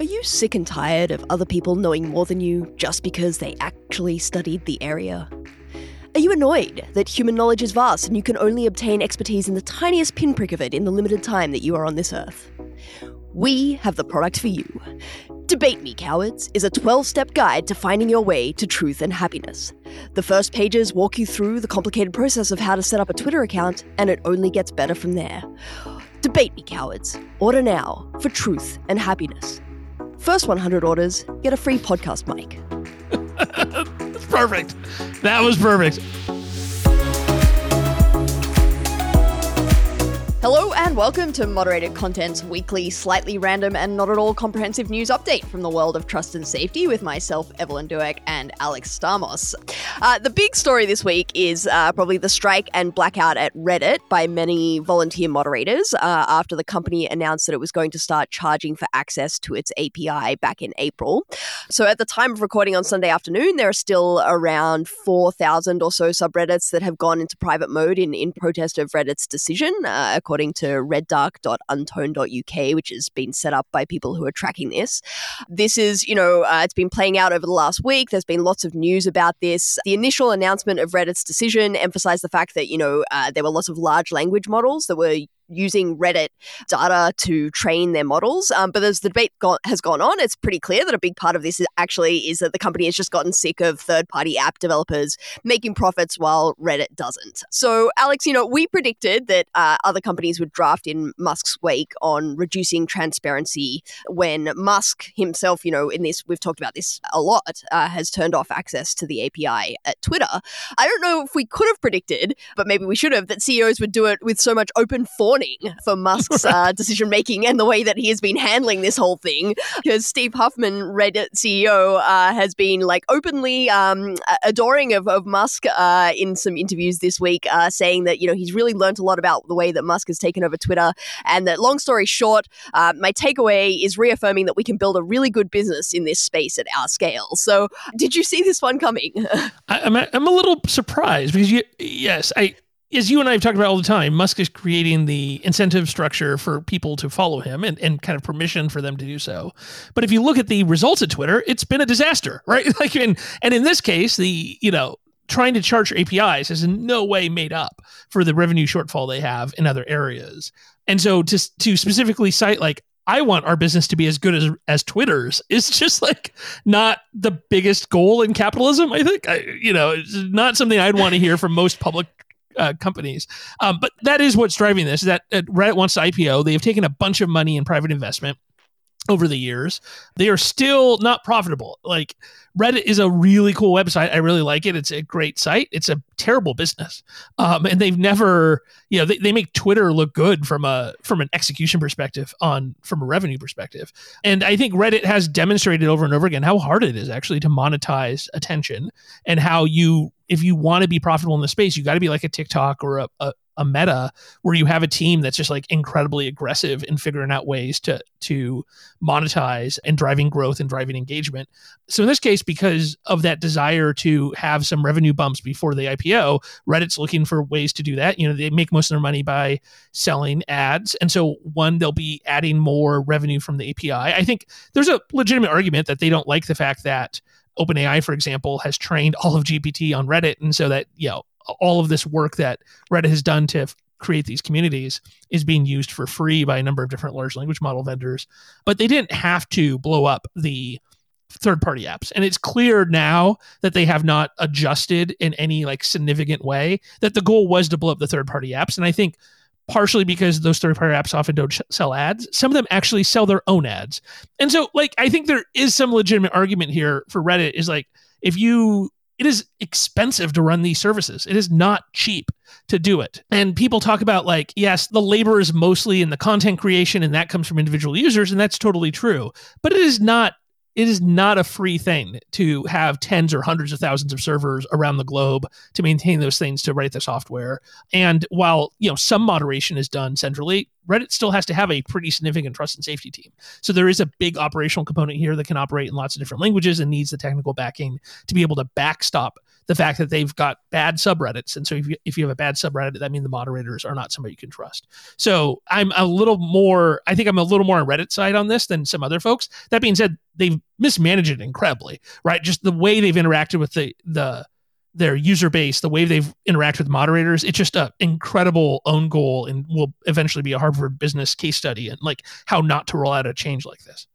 Are you sick and tired of other people knowing more than you just because they actually studied the area? Are you annoyed that human knowledge is vast and you can only obtain expertise in the tiniest pinprick of it in the limited time that you are on this earth? We have the product for you. Debate Me, Cowards is a 12 step guide to finding your way to truth and happiness. The first pages walk you through the complicated process of how to set up a Twitter account, and it only gets better from there. Debate Me, Cowards. Order now for truth and happiness. First 100 orders get a free podcast mic. perfect. That was perfect. Hello and welcome to Moderated Content's weekly, slightly random and not at all comprehensive news update from the world of trust and safety with myself, Evelyn Douek, and Alex Stamos. Uh, the big story this week is uh, probably the strike and blackout at Reddit by many volunteer moderators uh, after the company announced that it was going to start charging for access to its API back in April. So at the time of recording on Sunday afternoon, there are still around 4,000 or so subreddits that have gone into private mode in, in protest of Reddit's decision uh, according to reddark.untone.uk, which has been set up by people who are tracking this. This is, you know, uh, it's been playing out over the last week. There's been lots of news about this. The initial announcement of Reddit's decision emphasized the fact that, you know, uh, there were lots of large language models that were using Reddit data to train their models. Um, but as the debate go- has gone on, it's pretty clear that a big part of this is actually is that the company has just gotten sick of third-party app developers making profits while Reddit doesn't. So, Alex, you know, we predicted that uh, other companies would draft in Musk's wake on reducing transparency when Musk himself, you know, in this we've talked about this a lot, uh, has turned off access to the API at Twitter. I don't know if we could have predicted, but maybe we should have that CEOs would do it with so much open fawn for Musk's uh, decision making and the way that he has been handling this whole thing. Because Steve Huffman, Reddit CEO, uh, has been like openly um, adoring of, of Musk uh, in some interviews this week, uh, saying that you know he's really learned a lot about the way that Musk has taken over Twitter, and that long story short, uh, my takeaway is reaffirming that we can build a really good business in this space at our scale. So, did you see this one coming? I, am I'm, I'm a little surprised because you, yes, I as you and I have talked about all the time, Musk is creating the incentive structure for people to follow him and, and kind of permission for them to do so. But if you look at the results of Twitter, it's been a disaster, right? Like, in, and in this case, the, you know, trying to charge APIs is in no way made up for the revenue shortfall they have in other areas. And so to, to specifically cite like, I want our business to be as good as as Twitter's is just like not the biggest goal in capitalism. I think I, you know it's not something I'd want to hear from most public uh, companies. Um, but that is what's driving this. Is that Reddit wants to IPO. They have taken a bunch of money in private investment over the years. They are still not profitable. Like Reddit is a really cool website. I really like it. It's a great site. It's a terrible business. Um, and they've never, you know, they, they make Twitter look good from a from an execution perspective on from a revenue perspective. And I think Reddit has demonstrated over and over again how hard it is actually to monetize attention and how you if you want to be profitable in the space, you got to be like a TikTok or a, a, a meta where you have a team that's just like incredibly aggressive in figuring out ways to to monetize and driving growth and driving engagement. So in this case, because of that desire to have some revenue bumps before the IPO, Reddit's looking for ways to do that. You know, they make most of their money by selling ads. And so one, they'll be adding more revenue from the API. I think there's a legitimate argument that they don't like the fact that OpenAI, for example, has trained all of GPT on Reddit, and so that you know all of this work that Reddit has done to create these communities is being used for free by a number of different large language model vendors. But they didn't have to blow up the third party apps. And it's clear now that they have not adjusted in any like significant way that the goal was to blow up the third party apps. And I think partially because those third party apps often don't sh- sell ads. Some of them actually sell their own ads. And so like I think there is some legitimate argument here for Reddit is like if you it is expensive to run these services. It is not cheap to do it. And people talk about like, yes, the labor is mostly in the content creation and that comes from individual users and that's totally true. But it is not it is not a free thing to have tens or hundreds of thousands of servers around the globe to maintain those things to write the software. And while, you know, some moderation is done centrally, Reddit still has to have a pretty significant trust and safety team. So there is a big operational component here that can operate in lots of different languages and needs the technical backing to be able to backstop the fact that they've got bad subreddits. And so if you, if you have a bad subreddit, that means the moderators are not somebody you can trust. So I'm a little more, I think I'm a little more on Reddit side on this than some other folks. That being said, they've mismanaged it incredibly, right? Just the way they've interacted with the, the, their user base, the way they've interacted with moderators, it's just an incredible own goal and will eventually be a Harvard business case study and like how not to roll out a change like this.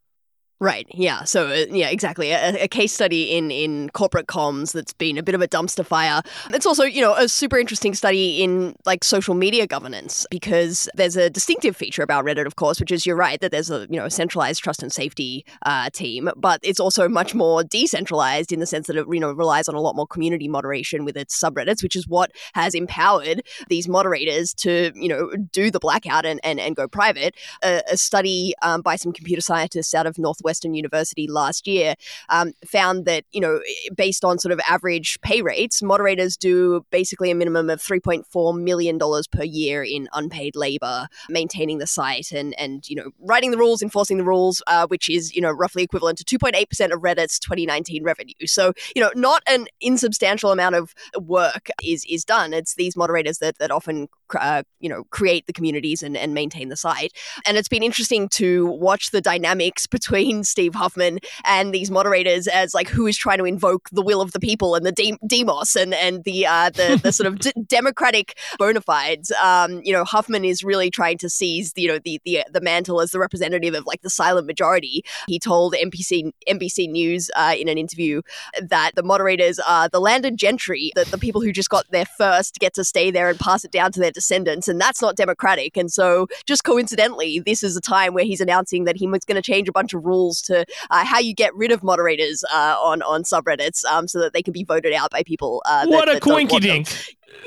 Right. Yeah. So uh, yeah, exactly. A, a, case study in in corporate comms that's been a bit of a dumpster fire. It's also you know a super interesting study in like social media governance because there's a distinctive feature about Reddit, of course, which is you're right that there's a you know a centralized trust and safety uh, team, but it's also much more decentralized in the sense that it you know relies on a lot more community moderation with its subreddits, which is what has empowered these moderators to you know do the blackout and and, and go private. A, a study um, by some computer scientists out of North Western University last year um, found that, you know, based on sort of average pay rates, moderators do basically a minimum of $3.4 million per year in unpaid labor, maintaining the site and, and you know, writing the rules, enforcing the rules, uh, which is, you know, roughly equivalent to 2.8% of Reddit's 2019 revenue. So, you know, not an insubstantial amount of work is, is done. It's these moderators that, that often, uh, you know, create the communities and, and maintain the site. And it's been interesting to watch the dynamics between Steve Huffman and these moderators as like who is trying to invoke the will of the people and the de- demos and and the uh, the the sort of d- democratic bona fides. Um, you know, Huffman is really trying to seize you know the the the mantle as the representative of like the silent majority. He told NBC NBC News uh, in an interview that the moderators are the landed gentry, that the people who just got there first get to stay there and pass it down to their descendants, and that's not democratic. And so, just coincidentally, this is a time where he's announcing that he was going to change a bunch of rules rules to uh, how you get rid of moderators uh, on on subreddits um, so that they can be voted out by people. Uh, what a coinky dink!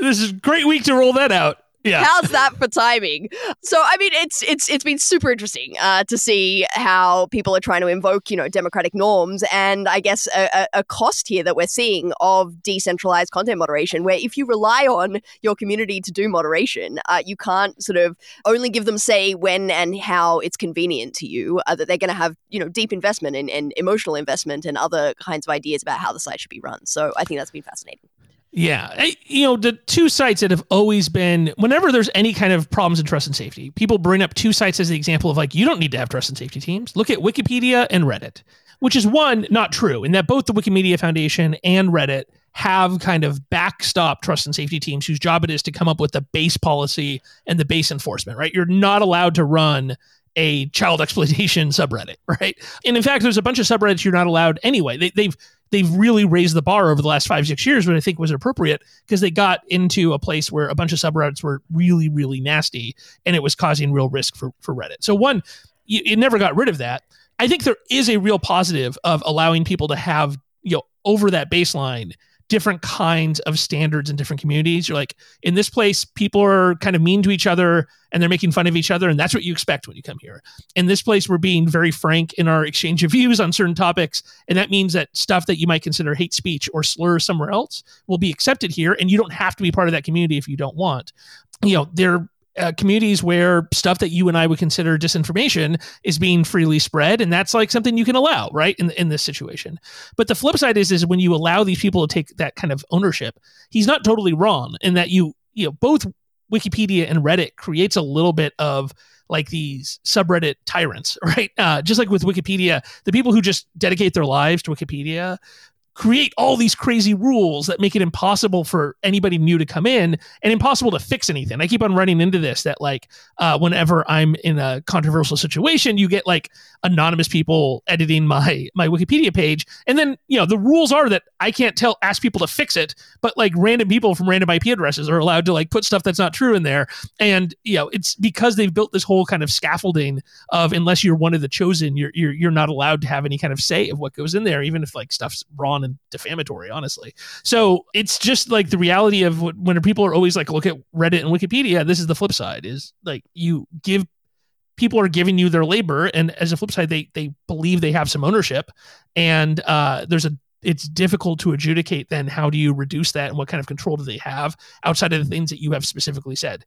This is a great week to roll that out. Yeah. How's that for timing? So I mean, it's it's it's been super interesting uh, to see how people are trying to invoke you know democratic norms, and I guess a, a, cost here that we're seeing of decentralized content moderation, where if you rely on your community to do moderation, uh, you can't sort of only give them say when and how it's convenient to you. Uh, that they're going to have you know deep investment and, and emotional investment and other kinds of ideas about how the site should be run. So I think that's been fascinating. Yeah. You know, the two sites that have always been, whenever there's any kind of problems in trust and safety, people bring up two sites as the example of like, you don't need to have trust and safety teams. Look at Wikipedia and Reddit, which is one, not true, in that both the Wikimedia Foundation and Reddit have kind of backstop trust and safety teams whose job it is to come up with the base policy and the base enforcement, right? You're not allowed to run a child exploitation subreddit, right? And in fact, there's a bunch of subreddits you're not allowed anyway. They, they've they've really raised the bar over the last five six years, which I think was appropriate because they got into a place where a bunch of subreddits were really really nasty, and it was causing real risk for for Reddit. So one, you, it never got rid of that. I think there is a real positive of allowing people to have you know over that baseline different kinds of standards in different communities. You're like, in this place, people are kind of mean to each other and they're making fun of each other. And that's what you expect when you come here. In this place, we're being very frank in our exchange of views on certain topics. And that means that stuff that you might consider hate speech or slur somewhere else will be accepted here. And you don't have to be part of that community if you don't want. You know, there uh, communities where stuff that you and I would consider disinformation is being freely spread, and that's like something you can allow, right? In in this situation, but the flip side is is when you allow these people to take that kind of ownership, he's not totally wrong in that you you know both Wikipedia and Reddit creates a little bit of like these subreddit tyrants, right? Uh, just like with Wikipedia, the people who just dedicate their lives to Wikipedia create all these crazy rules that make it impossible for anybody new to come in and impossible to fix anything. I keep on running into this that like uh, whenever I'm in a controversial situation, you get like anonymous people editing my my Wikipedia page, and then you know the rules are that I can't tell ask people to fix it, but like random people from random IP addresses are allowed to like put stuff that's not true in there, and you know it's because they've built this whole kind of scaffolding of unless you're one of the chosen, you're you're you're not allowed to have any kind of say of what goes in there, even if like stuff's wrong and defamatory, honestly. So it's just like the reality of when people are always like, look at Reddit and Wikipedia. This is the flip side: is like you give people are giving you their labor, and as a flip side, they they believe they have some ownership, and uh, there's a it's difficult to adjudicate then how do you reduce that and what kind of control do they have outside of the things that you have specifically said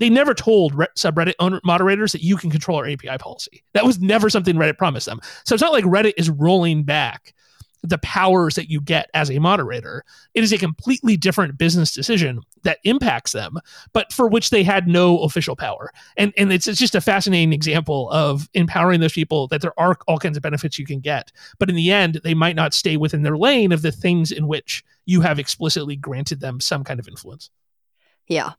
they never told re- subreddit owner moderators that you can control our API policy. That was never something Reddit promised them. So it's not like Reddit is rolling back the powers that you get as a moderator. It is a completely different business decision that impacts them, but for which they had no official power. And and it's, it's just a fascinating example of empowering those people that there are all kinds of benefits you can get. But in the end, they might not stay within their lane of the things in which you have explicitly granted them some kind of influence. Yeah.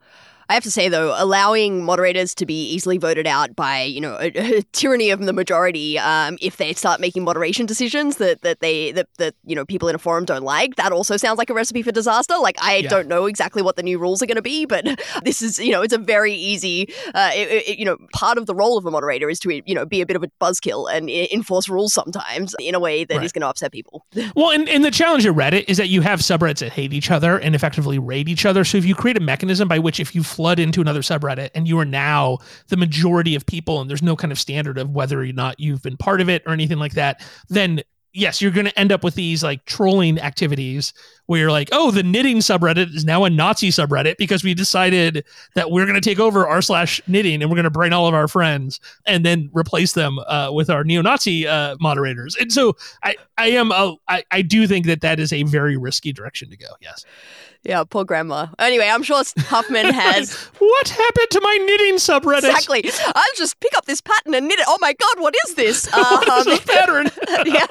I have to say though, allowing moderators to be easily voted out by you know a, a tyranny of the majority, um, if they start making moderation decisions that that they that, that you know people in a forum don't like, that also sounds like a recipe for disaster. Like I yeah. don't know exactly what the new rules are going to be, but this is you know it's a very easy uh, it, it, you know part of the role of a moderator is to you know be a bit of a buzzkill and enforce rules sometimes in a way that right. is going to upset people. well, and, and the challenge at Reddit is that you have subreddits that hate each other and effectively raid each other. So if you create a mechanism by which if you flood into another subreddit and you are now the majority of people and there's no kind of standard of whether or not you've been part of it or anything like that, then yes, you're going to end up with these like trolling activities where you're like, oh, the knitting subreddit is now a Nazi subreddit because we decided that we're going to take over r slash knitting and we're going to bring all of our friends and then replace them uh, with our neo-Nazi uh, moderators. And so I, I am, a, I, I do think that that is a very risky direction to go. Yes. Yeah, poor grandma. Anyway, I'm sure Huffman has. what happened to my knitting subreddit? Exactly. I'll just pick up this pattern and knit it. Oh my god, what is this? Um, this pattern? yeah.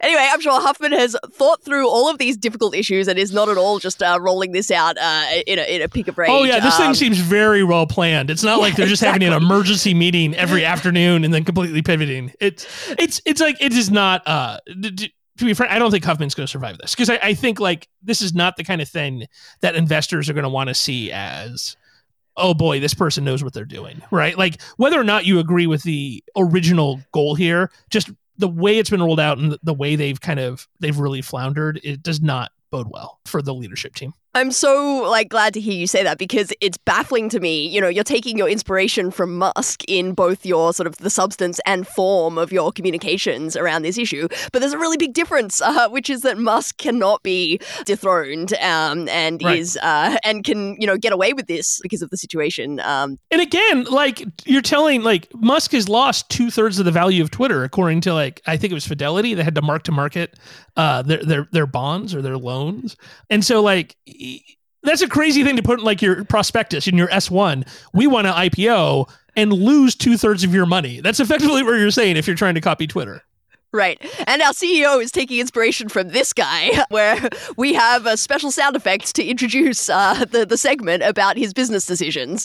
Anyway, I'm sure Huffman has thought through all of these difficult issues and is not at all just uh, rolling this out uh, in a in a pick of rage. Oh yeah, this um, thing seems very well planned. It's not yeah, like they're just exactly. having an emergency meeting every afternoon and then completely pivoting. It's it's it's like it is not. Uh, d- to be frank, I don't think Huffman's going to survive this because I, I, think like this is not the kind of thing that investors are going to want to see as, oh boy, this person knows what they're doing, right? Like whether or not you agree with the original goal here, just the way it's been rolled out and the way they've kind of they've really floundered, it does not bode well for the leadership team. I'm so like glad to hear you say that because it's baffling to me. You know, you're taking your inspiration from Musk in both your sort of the substance and form of your communications around this issue, but there's a really big difference, uh, which is that Musk cannot be dethroned um, and right. is uh, and can you know get away with this because of the situation. Um, and again, like you're telling, like Musk has lost two thirds of the value of Twitter, according to like I think it was Fidelity. They had to mark to market uh, their their their bonds or their loans, and so like that's a crazy thing to put in like your prospectus in your S1. We want to IPO and lose two thirds of your money. That's effectively what you're saying if you're trying to copy Twitter. Right. And our CEO is taking inspiration from this guy, where we have a special sound effect to introduce uh, the, the segment about his business decisions.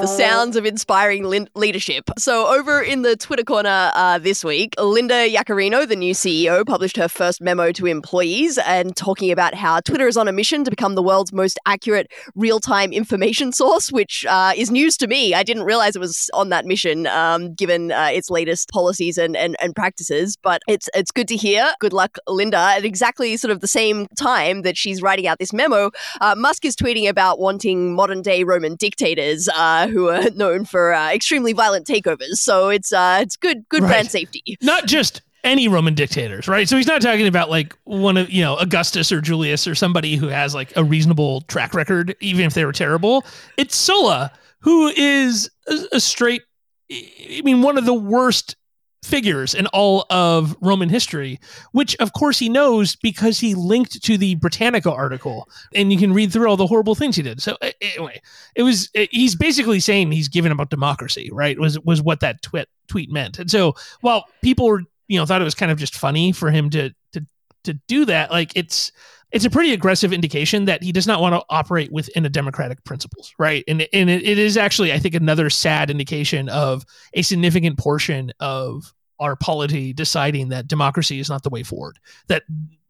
the sounds of inspiring lin- leadership. So, over in the Twitter corner uh, this week, Linda Yaccarino, the new CEO, published her first memo to employees and talking about how Twitter is on a mission to become the world's most accurate real time information source, which uh, is news to me. I didn't realize it was on that mission, um, given uh, its latest policies and, and, and practices. But it's it's good to hear. Good luck, Linda. At exactly sort of the same time that she's writing out this memo, uh, Musk is tweeting about wanting modern day Roman dictators uh, who are known for uh, extremely violent takeovers. So it's uh, it's good good right. brand safety. Not just any Roman dictators, right? So he's not talking about like one of, you know, Augustus or Julius or somebody who has like a reasonable track record, even if they were terrible. It's Sulla, who is a, a straight I mean, one of the worst figures in all of Roman history, which of course he knows because he linked to the Britannica article, and you can read through all the horrible things he did. So anyway, it was he's basically saying he's giving about democracy, right? Was was what that tweet tweet meant. And so while people were you know thought it was kind of just funny for him to to to do that, like it's it's a pretty aggressive indication that he does not want to operate within a democratic principles, right? And and it, it is actually, I think, another sad indication of a significant portion of our polity deciding that democracy is not the way forward. That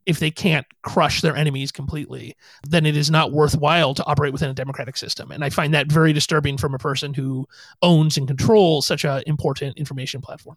if they can't crush their enemies completely, then it is not worthwhile to operate within a democratic system. And I find that very disturbing from a person who owns and controls such an important information platform.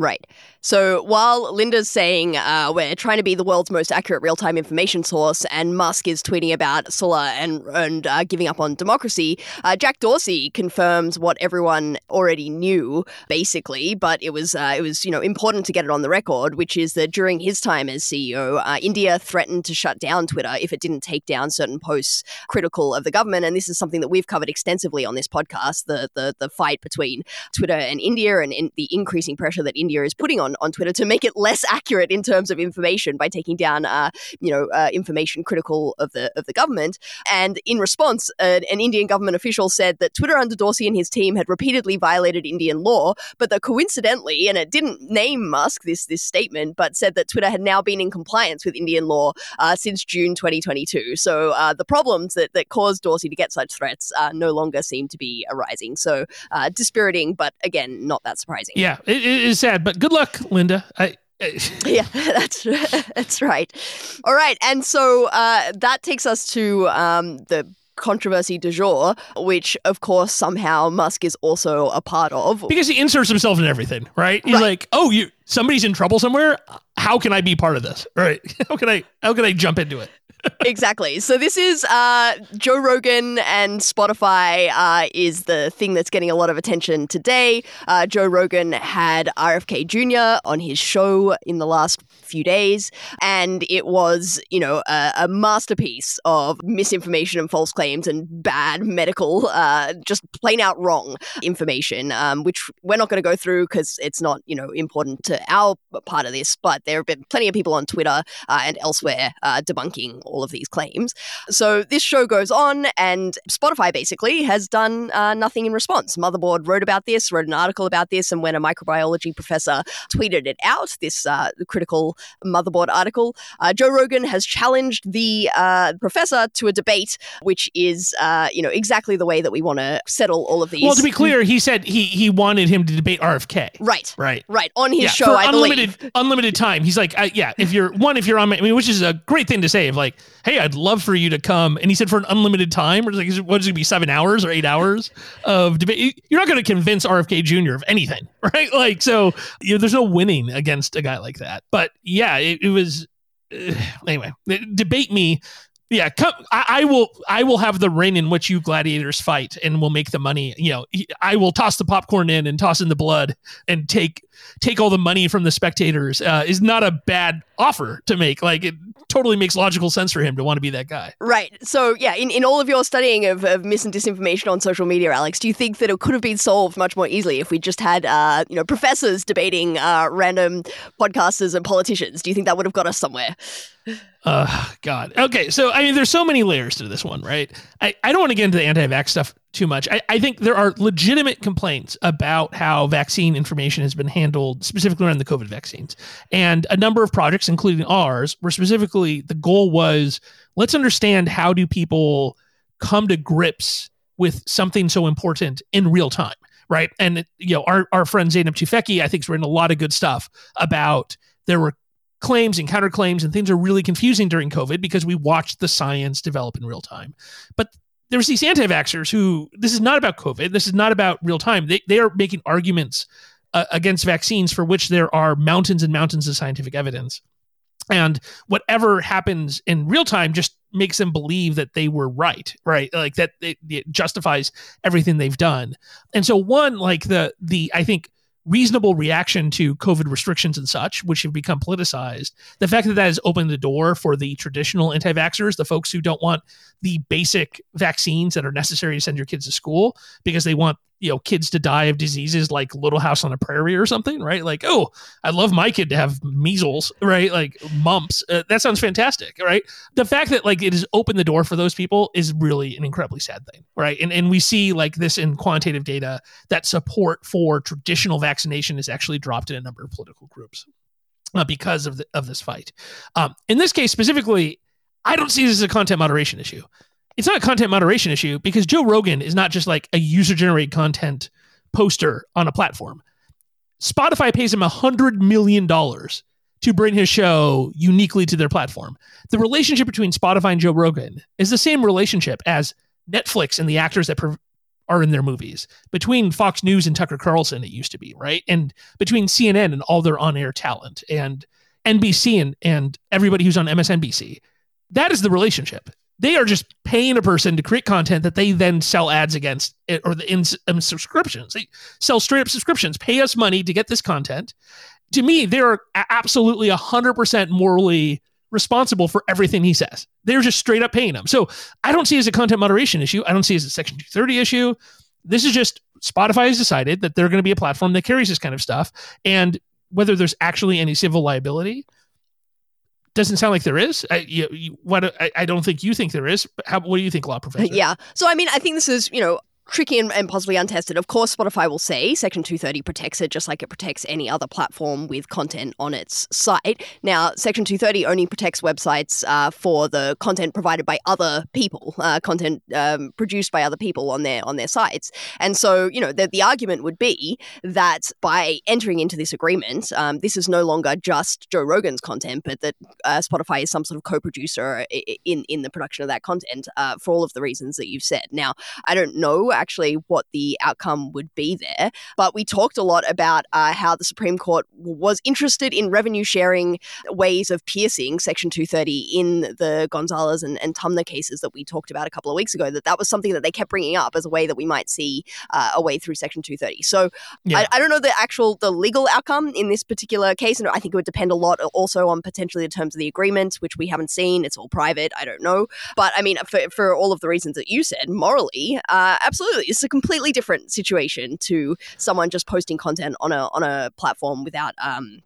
Right. So while Linda's saying uh, we're trying to be the world's most accurate real time information source, and Musk is tweeting about Sulla and, and uh, giving up on democracy, uh, Jack Dorsey confirms what everyone already knew, basically, but it was, uh, it was you know, important to get it on the record, which is that during his time as CEO, uh, India threatened to shut down Twitter if it didn't take down certain posts critical of the government. And this is something that we've covered extensively on this podcast the, the, the fight between Twitter and India and in the increasing pressure that India Is putting on, on Twitter to make it less accurate in terms of information by taking down, uh, you know, uh, information critical of the of the government. And in response, uh, an Indian government official said that Twitter under Dorsey and his team had repeatedly violated Indian law, but that coincidentally, and it didn't name Musk this this statement, but said that Twitter had now been in compliance with Indian law uh, since June 2022. So uh, the problems that that caused Dorsey to get such threats uh, no longer seem to be arising. So dispiriting, but again, not that surprising. Yeah, it, it is sad but good luck, Linda. I, yeah, that's that's right. All right, and so uh, that takes us to um, the controversy du jour, which of course somehow Musk is also a part of because he inserts himself in everything. Right? He's right. like, oh, you somebody's in trouble somewhere. How can I be part of this? Right? How can I how can I jump into it? Exactly. So this is uh, Joe Rogan and Spotify uh, is the thing that's getting a lot of attention today. Uh, Joe Rogan had RFK Jr. on his show in the last few days, and it was, you know, a, a masterpiece of misinformation and false claims and bad medical, uh, just plain out wrong information, um, which we're not going to go through because it's not, you know, important to our part of this. But there have been plenty of people on Twitter uh, and elsewhere uh, debunking all of these claims. So this show goes on, and Spotify basically has done uh, nothing in response. Motherboard wrote about this, wrote an article about this, and when a microbiology professor tweeted it out, this uh, critical Motherboard article, uh, Joe Rogan has challenged the uh, professor to a debate, which is, uh, you know, exactly the way that we want to settle all of these. Well, to be clear, he said he he wanted him to debate RFK. Right. Right. Right. On his yeah, show, I unlimited believe. unlimited time. He's like, uh, yeah, if you're one, if you're on, my, I mean, which is a great thing to say. Like, hey, I'd love for you to come. And he said for an unlimited time, or like, what is it be, seven hours or eight hours of debate? You're not going to convince RFK Jr. of anything, right? Like, so you know, there's no winning against a guy like that. But yeah, it, it was uh, anyway. Debate me yeah, come. I, I, will. I will have the ring in which you gladiators fight, and we'll make the money. You know, I will toss the popcorn in and toss in the blood and take take all the money from the spectators. Uh, is not a bad offer to make. Like it totally makes logical sense for him to want to be that guy. Right. So yeah, in, in all of your studying of, of mis and disinformation on social media, Alex, do you think that it could have been solved much more easily if we just had uh, you know professors debating uh, random podcasters and politicians? Do you think that would have got us somewhere? Uh, God. Okay. So, I mean, there's so many layers to this one, right? I, I don't want to get into the anti vax stuff too much. I, I think there are legitimate complaints about how vaccine information has been handled, specifically around the COVID vaccines. And a number of projects, including ours, where specifically the goal was let's understand how do people come to grips with something so important in real time, right? And, you know, our, our friend Zeynep Tufekci, I think, has written a lot of good stuff about there were claims and counterclaims and things are really confusing during COVID because we watched the science develop in real time. But there's these anti-vaxxers who this is not about COVID. This is not about real time. They they are making arguments uh, against vaccines for which there are mountains and mountains of scientific evidence. And whatever happens in real time just makes them believe that they were right, right? Like that it, it justifies everything they've done. And so one like the the I think reasonable reaction to COVID restrictions and such, which have become politicized, the fact that that has opened the door for the traditional anti vaxxers, the folks who don't want the basic vaccines that are necessary to send your kids to school because they want you know kids to die of diseases like little house on a prairie or something right? Like oh i love my kid to have measles right? Like mumps uh, that sounds fantastic right? The fact that like it has opened the door for those people is really an incredibly sad thing right? And and we see like this in quantitative data that support for traditional vaccination is actually dropped in a number of political groups uh, because of the, of this fight. Um, in this case specifically i don't see this as a content moderation issue it's not a content moderation issue because Joe Rogan is not just like a user generated content poster on a platform. Spotify pays him a hundred million dollars to bring his show uniquely to their platform. The relationship between Spotify and Joe Rogan is the same relationship as Netflix and the actors that are in their movies. Between Fox News and Tucker Carlson, it used to be, right? And between CNN and all their on air talent and NBC and, and everybody who's on MSNBC, that is the relationship. They are just paying a person to create content that they then sell ads against it, or the in, subscriptions. They sell straight up subscriptions, pay us money to get this content. To me, they're absolutely 100% morally responsible for everything he says. They're just straight up paying him. So I don't see as a content moderation issue. I don't see as a Section 230 issue. This is just Spotify has decided that they're going to be a platform that carries this kind of stuff. And whether there's actually any civil liability doesn't sound like there is. I, you, you, what I, I, don't think you think there is. How, what do you think, law professor? Yeah. So I mean, I think this is you know tricky and, and, possibly untested. Of course, Spotify will say Section 230 protects it just like it protects any other platform with content on its site. Now, Section 230 only protects websites uh, for the content provided by other people, uh, content um, produced by other people on their on their sites. And so, you know, the, the argument would be that by entering into this agreement, um, this is no longer just Joe Rogan's content, but that uh, Spotify is some sort of co-producer in in the production of that content uh, for all of the reasons that you've said. Now, I don't know actually what the outcome would be there. But we talked a lot about uh, how the Supreme Court was interested in revenue sharing ways of piercing Section 230 in the Gonzalez and, and Taamneh cases that we talked about a couple of weeks ago. That that was something that they kept bringing up as a way that we might see uh, a way through Section 230. So yeah. I, I don't know the actual the legal outcome in this particular case, and I think it would depend a lot also on potentially the terms of the agreement, which we haven't seen. It's all private. I don't know, but I mean, for for all of the reasons that you said, morally, uh, absolutely absolutely. It's a completely different situation to someone just posting content on a on a platform without um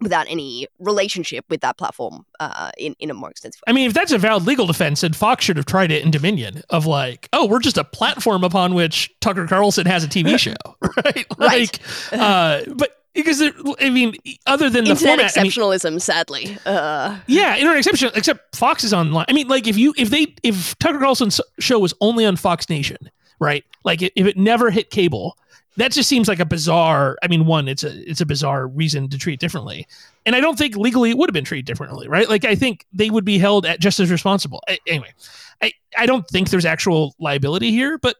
without any relationship with that platform uh, in, in a more extensive way. I mean, if that's a valid legal defense, then Fox should have tried it in Dominion of like, oh, we're just a platform upon which Tucker Carlson has a TV show, right? Like, right. Uh, but because I mean, other than the internet format, exceptionalism, I mean, sadly. Uh. Yeah, internet exception. Except Fox is online. I mean, like if you if they if Tucker Carlson's show was only on Fox Nation, right? Like if it never hit cable, that just seems like a bizarre. I mean, one, it's a it's a bizarre reason to treat differently, and I don't think legally it would have been treated differently, right? Like I think they would be held at just as responsible. I, anyway, I I don't think there's actual liability here, but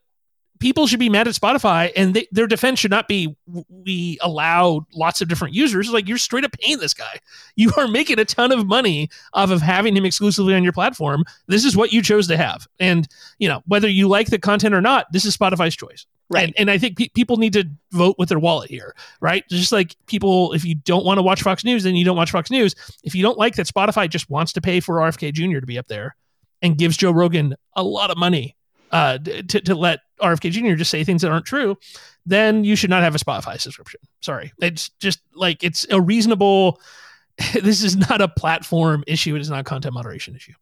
people should be mad at Spotify, and they, their defense should not be we allow lots of different users. Like you're straight up paying this guy. You are making a ton of money off of having him exclusively on your platform. This is what you chose to have, and you know whether you like the content or not, this is Spotify's choice. Right. And, and I think pe- people need to vote with their wallet here, right? Just like people, if you don't want to watch Fox News, then you don't watch Fox News. If you don't like that Spotify just wants to pay for RFK Jr. to be up there and gives Joe Rogan a lot of money uh, to, to let RFK Jr. just say things that aren't true, then you should not have a Spotify subscription. Sorry. It's just like it's a reasonable, this is not a platform issue. It is not a content moderation issue.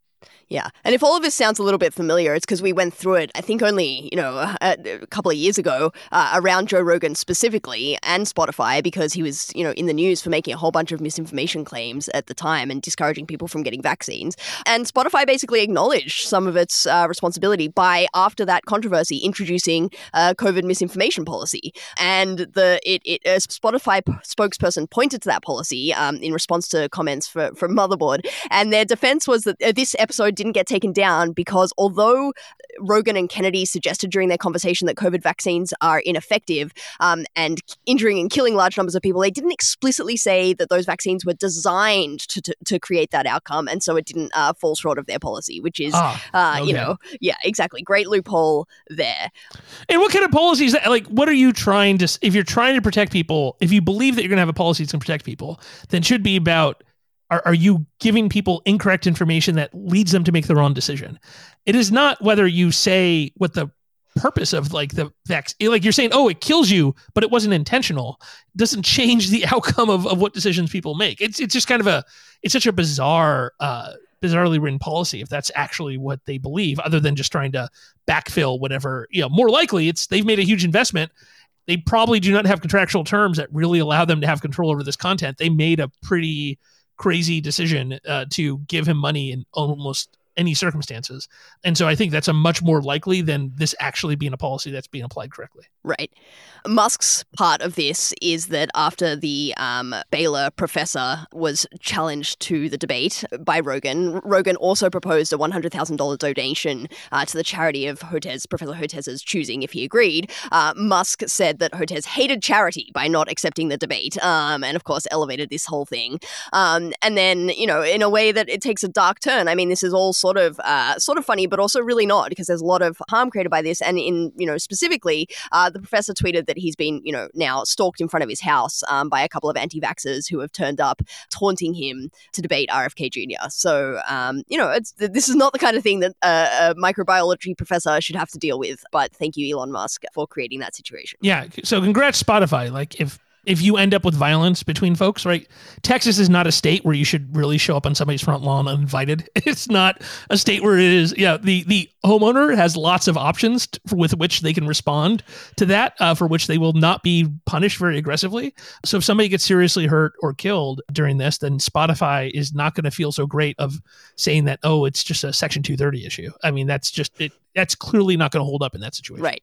Yeah. And if all of this sounds a little bit familiar, it's because we went through it, I think only, you know, a, a couple of years ago uh, around Joe Rogan specifically and Spotify because he was, you know, in the news for making a whole bunch of misinformation claims at the time and discouraging people from getting vaccines. And Spotify basically acknowledged some of its uh, responsibility by, after that controversy, introducing a COVID misinformation policy. And the it, it a Spotify p- spokesperson pointed to that policy um, in response to comments for, from Motherboard. And their defense was that uh, this episode didn't get taken down because although Rogan and Kennedy suggested during their conversation that COVID vaccines are ineffective um, and injuring and killing large numbers of people, they didn't explicitly say that those vaccines were designed to, to, to create that outcome. And so it didn't uh, fall short of their policy, which is, ah, uh, okay. you know, yeah, exactly. Great loophole there. And what kind of policies, that, like, what are you trying to, if you're trying to protect people, if you believe that you're going to have a policy that's going to protect people, then should be about are, are you giving people incorrect information that leads them to make the wrong decision? It is not whether you say what the purpose of like the vaccine like you're saying oh it kills you but it wasn't intentional. It doesn't change the outcome of, of what decisions people make. It's it's just kind of a it's such a bizarre uh bizarrely written policy if that's actually what they believe other than just trying to backfill whatever you know more likely it's they've made a huge investment. They probably do not have contractual terms that really allow them to have control over this content. They made a pretty crazy decision uh, to give him money in almost any circumstances. And so I think that's a much more likely than this actually being a policy that's being applied correctly. Right. Musk's part of this is that after the um, Baylor professor was challenged to the debate by Rogan, Rogan also proposed a $100,000 donation uh, to the charity of Hotez, Professor Hotez's choosing if he agreed. Uh, Musk said that Hotez hated charity by not accepting the debate, um, and of course elevated this whole thing. Um, and then, you know, in a way that it takes a dark turn. I mean, this is all sort of uh, sort of funny, but also really not because there's a lot of harm created by this. And in you know specifically, uh, the professor tweeted that he's been you know now stalked in front of his house um, by a couple of anti-vaxxers who have turned up taunting him to debate RFK Jr. So um, you know this is not the kind of thing that a, a microbiology professor should have to deal with. But thank you, Elon Musk, for creating that situation. Yeah. So congrats, Spotify. Like if if you end up with violence between folks, right? Texas is not a state where you should really show up on somebody's front lawn uninvited. It's not a state where it is. Yeah, the the homeowner has lots of options to, with which they can respond to that, uh, for which they will not be punished very aggressively. So if somebody gets seriously hurt or killed during this, then Spotify is not going to feel so great of saying that. Oh, it's just a Section 230 issue. I mean, that's just it that's clearly not going to hold up in that situation. Right.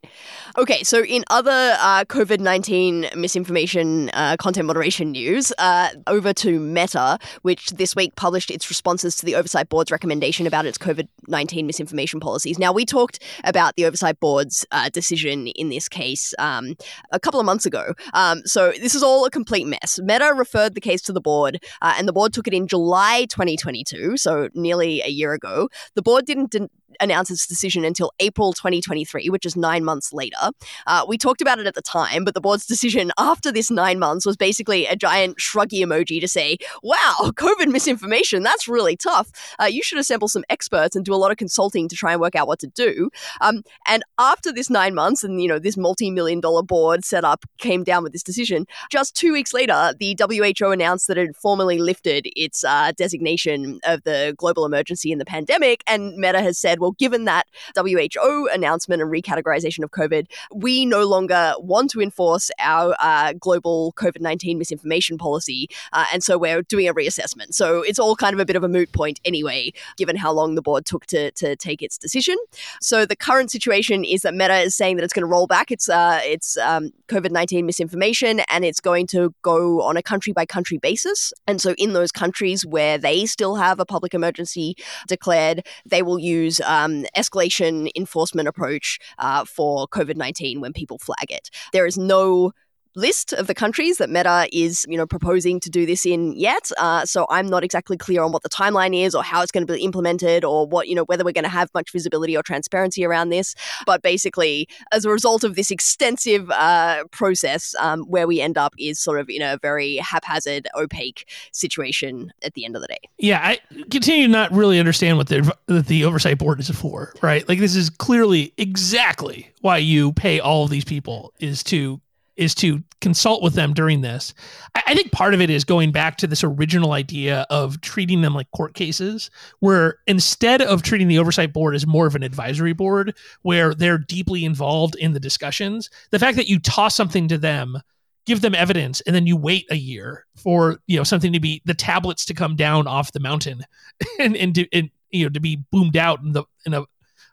Okay. So, in other uh, COVID 19 misinformation uh, content moderation news, uh, over to Meta, which this week published its responses to the Oversight Board's recommendation about its COVID 19 misinformation policies. Now, we talked about the Oversight Board's uh, decision in this case um, a couple of months ago. Um, so, this is all a complete mess. Meta referred the case to the board, uh, and the board took it in July 2022, so nearly a year ago. The board didn't announce its decision until April 2023, which is nine months later. Uh, we talked about it at the time, but the board's decision after this nine months was basically a giant shruggy emoji to say, wow, COVID misinformation, that's really tough. Uh, you should assemble some experts and do a lot of consulting to try and work out what to do. Um, and after this nine months and, you know, this multi-million dollar board set up came down with this decision, just two weeks later, the WHO announced that it had formally lifted its uh, designation of the global emergency in the pandemic. And Meta has said, well, given that WHO announcement and recategorization of COVID, we no longer want to enforce our uh, global COVID 19 misinformation policy. Uh, and so we're doing a reassessment. So it's all kind of a bit of a moot point anyway, given how long the board took to, to take its decision. So the current situation is that Meta is saying that it's going to roll back its, uh, its um, COVID 19 misinformation and it's going to go on a country by country basis. And so in those countries where they still have a public emergency declared, they will use um, escalation enforcement approach uh, for COVID 19 when people flag it. There is no list of the countries that Meta is, you know, proposing to do this in yet. Uh, so I'm not exactly clear on what the timeline is or how it's going to be implemented or what, you know, whether we're going to have much visibility or transparency around this. But basically, as a result of this extensive uh, process, um, where we end up is sort of in a very haphazard, opaque situation at the end of the day. Yeah, I continue to not really understand what the the oversight board is for. Right, like this is clearly exactly why you pay all of these people is to is to consult with them during this. I, I, think part of it is going back to this original idea of treating them like court cases, where instead of treating the oversight board as more of an advisory board where they're deeply involved in the discussions, the fact that you toss something to them give them evidence and then you wait a year for you know something to be the tablets to come down off the mountain and and, to, and you know to be boomed out in the in a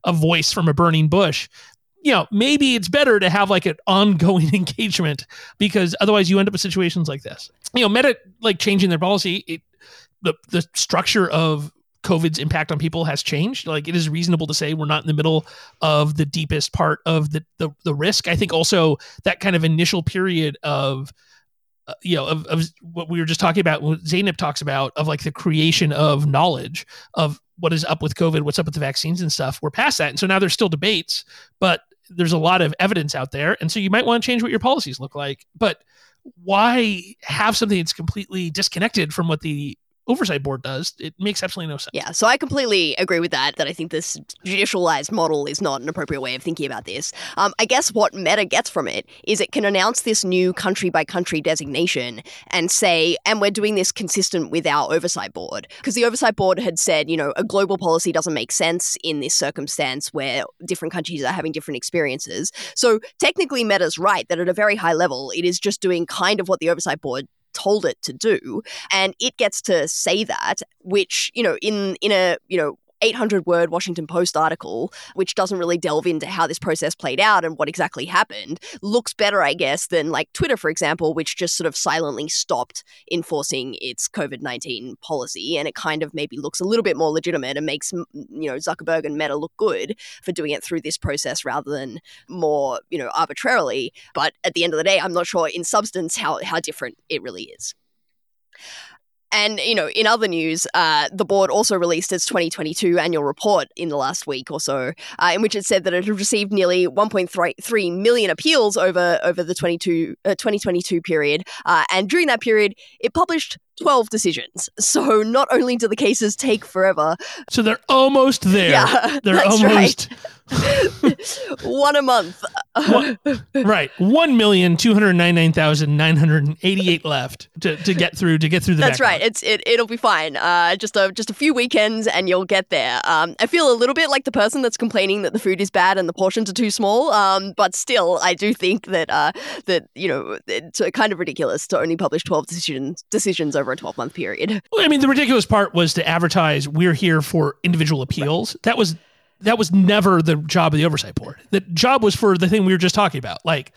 a voice from a burning bush you know, maybe it's better to have like an ongoing engagement because otherwise you end up with situations like this. You know, Meta like changing their policy, it, the the structure of COVID's impact on people has changed. Like it is reasonable to say we're not in the middle of the deepest part of the the, the risk. I think also that kind of initial period of uh, you know of, of what we were just talking about what Zeynep talks about of like the creation of knowledge of what is up with COVID, what's up with the vaccines and stuff. We're past that. And so now there's still debates, but there's a lot of evidence out there. And so you might want to change what your policies look like. But why have something that's completely disconnected from what the oversight board does, it makes absolutely no sense. Yeah, so I completely agree with that. That I think this judicialized model is not an appropriate way of thinking about this. Um, I guess what Meta gets from it is it can announce this new country by country designation and say, and we're doing this consistent with our oversight board because the oversight board had said, you know, a global policy doesn't make sense in this circumstance where different countries are having different experiences. So technically, Meta's right that at a very high level, it is just doing kind of what the oversight board told it to do and it gets to say that which you know in in a you know 800 word Washington Post article, which doesn't really delve into how this process played out and what exactly happened, looks better, I guess, than like Twitter, for example, which just sort of silently stopped enforcing its COVID 19 policy. And it kind of maybe looks a little bit more legitimate and makes, you know, Zuckerberg and Meta look good for doing it through this process rather than more, you know, arbitrarily. But at the end of the day, I'm not sure in substance how, how different it really is. And, you know, in other news, uh, the board also released its 2022 annual report in the last week or so, uh, in which it said that it had received nearly 1.3 million appeals over, over the 22, uh, 2022 period. Uh, and during that period, it published 12 decisions. So not only do the cases take forever. So they're almost there. Yeah, they're almost. one a month. one, right. 1,299,988 left to, to get through to get through the That's right. It's it, it'll be fine. Uh, just a just a few weekends and you'll get there. Um, I feel a little bit like the person that's complaining that the food is bad and the portions are too small. Um, but still I do think that uh, that you know it's kind of ridiculous to only publish 12 decisions decisions over a 12 month period. Well, I mean, the ridiculous part was to advertise we're here for individual appeals. Right. That was that was never the job of the oversight board. The job was for the thing we were just talking about. Like,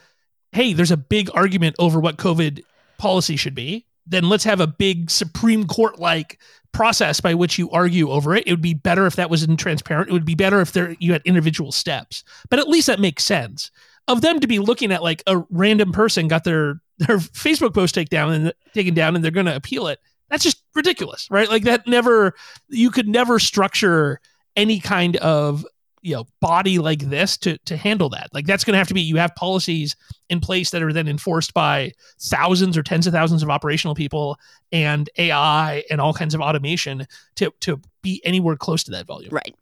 hey, there's a big argument over what COVID policy should be. Then let's have a big Supreme Court like process by which you argue over it. It would be better if that was in transparent. It would be better if there you had individual steps. But at least that makes sense. Of them to be looking at like a random person got their their Facebook post taken down and taken down and they're going to appeal it. That's just ridiculous, right? Like that never you could never structure any kind of you know body like this to to handle that. Like that's going to have to be you have policies in place that are then enforced by thousands or tens of thousands of operational people and ai and all kinds of automation to to be anywhere close to that volume. Right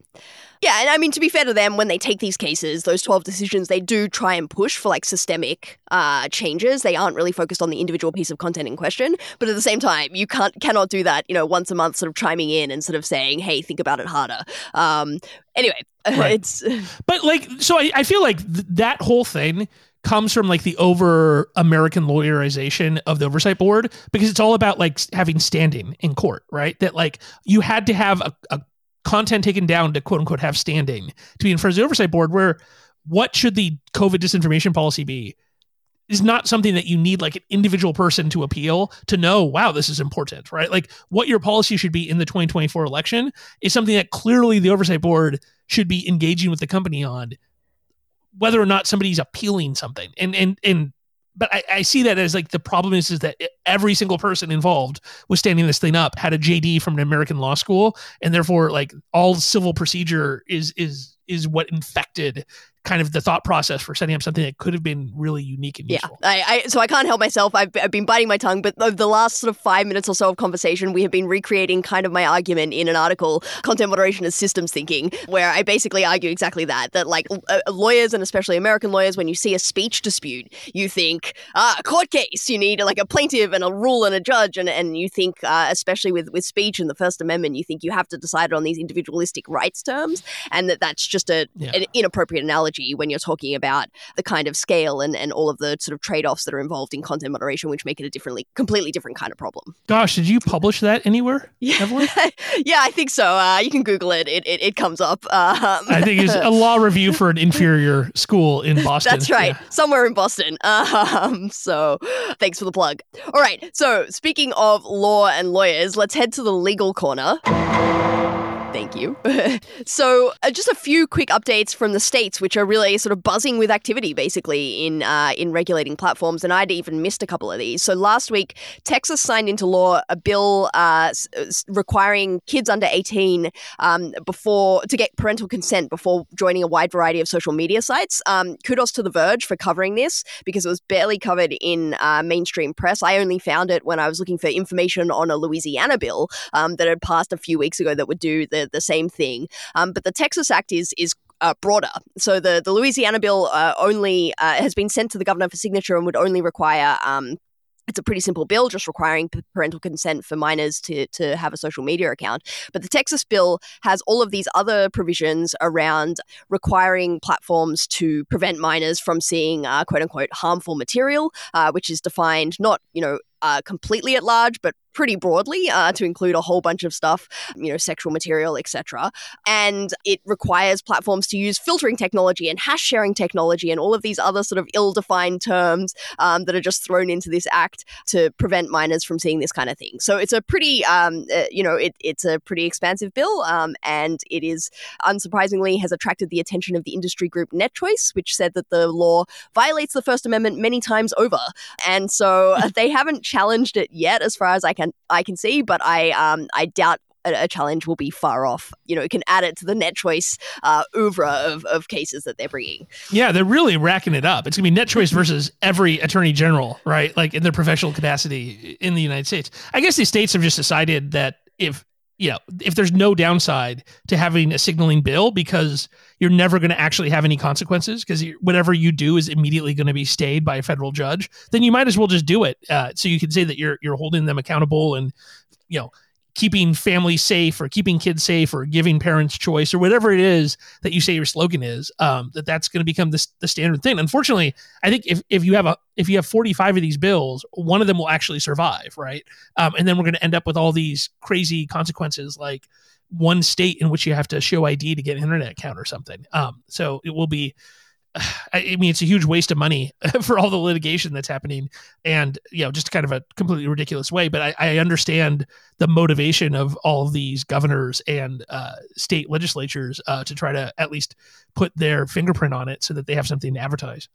yeah, and I mean to be fair to them, when they take these cases, those twelve decisions, they do try and push for like systemic uh, changes. They aren't really focused on the individual piece of content in question, but at the same time, you can't cannot do that. You know, once a month, sort of chiming in and sort of saying, "Hey, think about it harder." Um, anyway, right. it's but like so, I, I feel like th- that whole thing comes from like the over American lawyerization of the oversight board because it's all about like having standing in court, right? That like you had to have a, a content taken down to quote unquote have standing to be in front of the oversight board where what should the covid disinformation policy be is not something that you need like an individual person to appeal to know wow this is important right? Like what your policy should be in the 2024 election is something that clearly the oversight board should be engaging with the company on whether or not somebody's appealing something. And and and but I, I, see that as like the problem is is that every single person involved was standing this thing up had a JD from an American law school, and therefore like all civil procedure is is is what infected kind of the thought process for setting up something that could have been really unique and useful. Yeah, I, I, so I can't help myself. I've, I've been biting my tongue, but over the last sort of five minutes or so of conversation, we have been recreating kind of my argument in an article, Content Moderation as Systems Thinking, where I basically argue exactly that, that like uh, lawyers and especially American lawyers, when you see a speech dispute, you think, ah, a court case, you need like a plaintiff and a rule and a judge, and, and you think, uh, especially with, with speech and the First Amendment, you think you have to decide it on these individualistic rights terms, and that that's just a, yeah. an inappropriate analogy analogy when you're talking about the kind of scale and, and all of the sort of trade-offs that are involved in content moderation, which make it a differently, completely different kind of problem. Gosh, did you publish that anywhere, yeah. yeah, I think so. Uh, you can Google it. It, it, it comes up. Um, I think it's a law review for an inferior school in Boston. That's right. Yeah. Somewhere in Boston. Um, so thanks for the plug. All right. So speaking of law and lawyers, let's head to the legal corner. Thank you. so, uh, just a few quick updates from the states, which are really sort of buzzing with activity, basically in uh, in regulating platforms. And I'd even missed a couple of these. So last week, Texas signed into law a bill uh, requiring kids under eighteen um, before to get parental consent before joining a wide variety of social media sites. Um, kudos to The Verge for covering this because it was barely covered in uh, mainstream press. I only found it when I was looking for information on a Louisiana bill um, that had passed a few weeks ago that would do the the, the same thing. Um, but the Texas Act is is uh, broader. So the the Louisiana bill uh, only uh, has been sent to the governor for signature and would only require. Um, it's a pretty simple bill, just requiring parental consent for minors to, to have a social media account. But the Texas bill has all of these other provisions around requiring platforms to prevent minors from seeing uh, quote unquote harmful material, uh, which is defined not, you know, uh, completely at large, but pretty broadly uh, to include a whole bunch of stuff, you know, sexual material, etc. And it requires platforms to use filtering technology and hash sharing technology and all of these other sort of ill-defined terms um, that are just thrown into this act to prevent minors from seeing this kind of thing. So it's a pretty, um, uh, you know, it, it's a pretty expansive bill, um, and it is unsurprisingly has attracted the attention of the industry group NetChoice, which said that the law violates the First Amendment many times over, and so uh, they haven't challenged it yet, as far as I can I can see, but I um I doubt a, challenge will be far off. You know, it can add it to the NetChoice uh, oeuvre of, of cases that they're bringing. Yeah, they're really racking it up. It's going to be NetChoice versus every attorney general, right? Like in their professional capacity in the United States. I guess the states have just decided that if you know, if there's no downside to having a signaling bill because you're never going to actually have any consequences because whatever you do is immediately going to be stayed by a federal judge, then you might as well just do it. Uh, so you can say that you're you're holding them accountable and you know keeping families safe or keeping kids safe or giving parents choice or whatever it is that you say your slogan is um, that that's going to become the, the standard thing. Unfortunately i think if, if you have a if you have 45 of these bills one of them will actually survive right? Um, and then we're going to end up with all these crazy consequences like one state in which you have to show id to get an internet account or something. Um, so it will be I mean, it's a huge waste of money for all the litigation that's happening, and you know, just kind of a completely ridiculous way. But I, I understand the motivation of all of these governors and uh, state legislatures uh, to try to at least put their fingerprint on it so that they have something to advertise.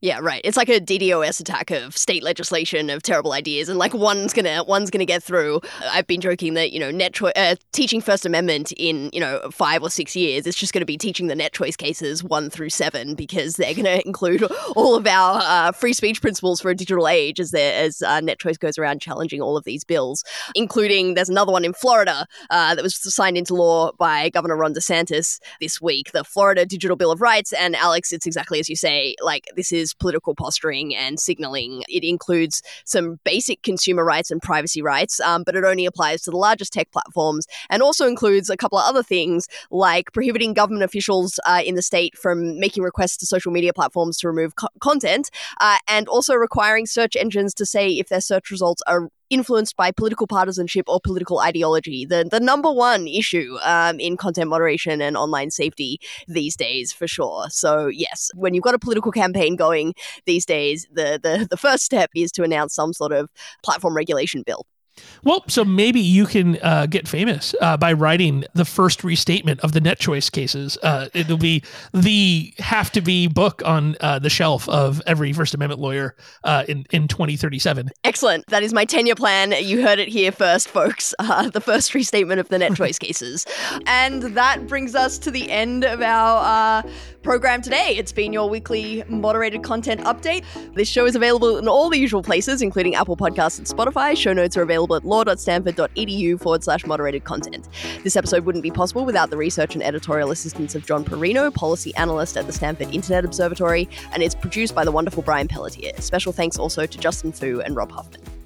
Yeah, right. It's like a DDoS attack of state legislation of terrible ideas, and like one's gonna one's gonna get through. I've been joking that you know net cho- uh, teaching First Amendment in you know five or six years, it's just going to be teaching the NetChoice cases one through seven because they're going to include all of our uh, free speech principles for a digital age as as uh, NetChoice goes around challenging all of these bills, including there's another one in Florida uh, that was signed into law by Governor Ron DeSantis this week, the Florida Digital Bill of Rights. And Alex, it's exactly as you say, like this is political posturing and signaling. It includes some basic consumer rights and privacy rights, um, but it only applies to the largest tech platforms and also includes a couple of other things like prohibiting government officials uh, in the state from making requests to social media platforms to remove co- content uh, and also requiring search engines to say if their search results are influenced by political partisanship or political ideology. The the number one issue um, in content moderation and online safety these days, for sure. So yes, when you've got a political campaign going these days, the the the first step is to announce some sort of platform regulation bill. Well, so maybe you can uh, get famous uh, by writing the first restatement of the NetChoice cases. Uh, it'll be the have to be book on uh, the shelf of every First Amendment lawyer uh, in in 2037. Excellent. That is my tenure plan. You heard it here first, folks. Uh, the first restatement of the NetChoice cases, and that brings us to the end of our program today. It's been your weekly moderated content update. This show is available in all the usual places, including Apple Podcasts and Spotify. Show notes are available at law.stanford.edu forward slash moderated content. This episode wouldn't be possible without the research and editorial assistance of John Perrino, policy analyst at the Stanford Internet Observatory, and it's produced by the wonderful Brian Pelletier. Special thanks also to Justin Fu and Rob Huffman.